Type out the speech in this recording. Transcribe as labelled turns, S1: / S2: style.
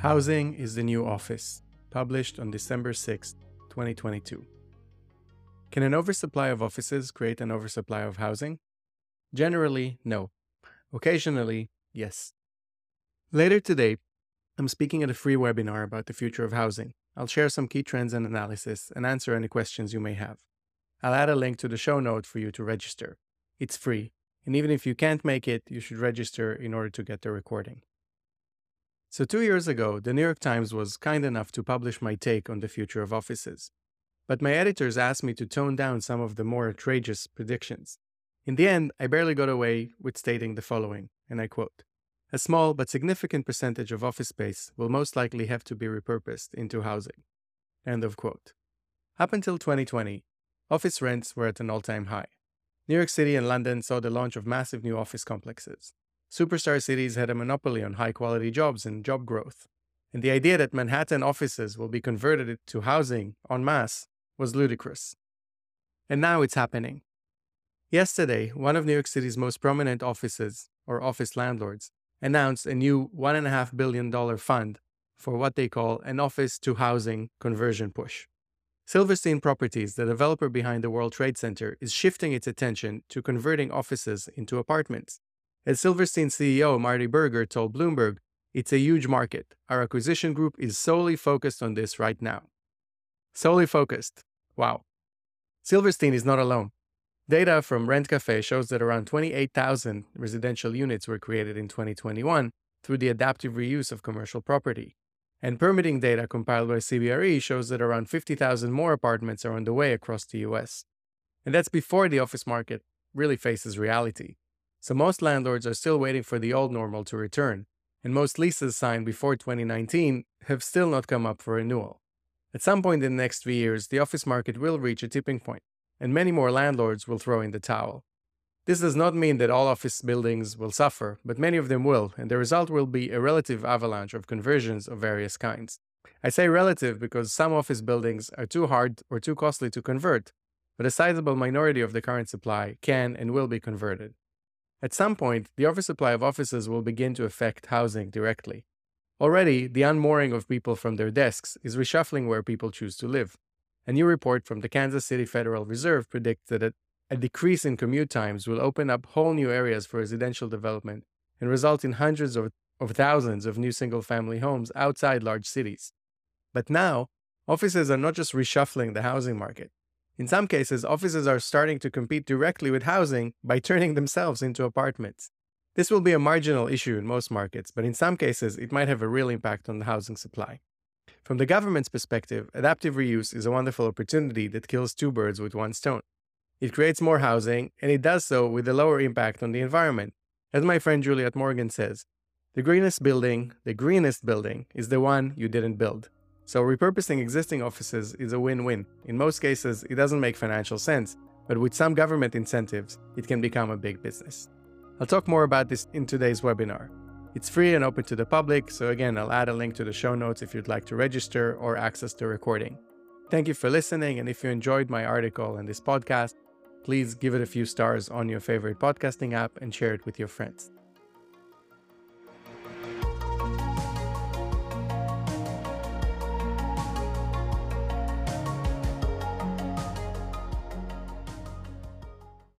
S1: Housing is the New Office, published on December 6, 2022. Can an oversupply of offices create an oversupply of housing? Generally, no. Occasionally, yes. Later today, I'm speaking at a free webinar about the future of housing. I'll share some key trends and analysis and answer any questions you may have. I'll add a link to the show note for you to register. It's free, and even if you can't make it, you should register in order to get the recording. So, two years ago, the New York Times was kind enough to publish my take on the future of offices. But my editors asked me to tone down some of the more outrageous predictions. In the end, I barely got away with stating the following, and I quote A small but significant percentage of office space will most likely have to be repurposed into housing. End of quote. Up until 2020, office rents were at an all time high. New York City and London saw the launch of massive new office complexes. Superstar cities had a monopoly on high quality jobs and job growth. And the idea that Manhattan offices will be converted to housing en masse was ludicrous. And now it's happening. Yesterday, one of New York City's most prominent offices, or office landlords, announced a new $1.5 billion fund for what they call an office to housing conversion push. Silverstein Properties, the developer behind the World Trade Center, is shifting its attention to converting offices into apartments. As Silverstein CEO Marty Burger told Bloomberg, it's a huge market. Our acquisition group is solely focused on this right now. Solely focused. Wow. Silverstein is not alone. Data from Rent Cafe shows that around 28,000 residential units were created in 2021 through the adaptive reuse of commercial property. And permitting data compiled by CBRE shows that around 50,000 more apartments are on the way across the US. And that's before the office market really faces reality. So most landlords are still waiting for the old normal to return, and most leases signed before 2019 have still not come up for renewal. At some point in the next three years, the office market will reach a tipping point, and many more landlords will throw in the towel. This does not mean that all office buildings will suffer, but many of them will, and the result will be a relative avalanche of conversions of various kinds. I say relative because some office buildings are too hard or too costly to convert, but a sizable minority of the current supply can and will be converted. At some point, the oversupply of offices will begin to affect housing directly. Already, the unmooring of people from their desks is reshuffling where people choose to live. A new report from the Kansas City Federal Reserve predicts that a decrease in commute times will open up whole new areas for residential development and result in hundreds of, of thousands of new single family homes outside large cities. But now, offices are not just reshuffling the housing market. In some cases, offices are starting to compete directly with housing by turning themselves into apartments. This will be a marginal issue in most markets, but in some cases, it might have a real impact on the housing supply. From the government's perspective, adaptive reuse is a wonderful opportunity that kills two birds with one stone. It creates more housing, and it does so with a lower impact on the environment. As my friend Juliet Morgan says, the greenest building, the greenest building, is the one you didn't build. So repurposing existing offices is a win-win. In most cases, it doesn't make financial sense, but with some government incentives, it can become a big business. I'll talk more about this in today's webinar. It's free and open to the public, so again, I'll add a link to the show notes if you'd like to register or access the recording. Thank you for listening, and if you enjoyed my article and this podcast, please give it a few stars on your favorite podcasting app and share it with your friends.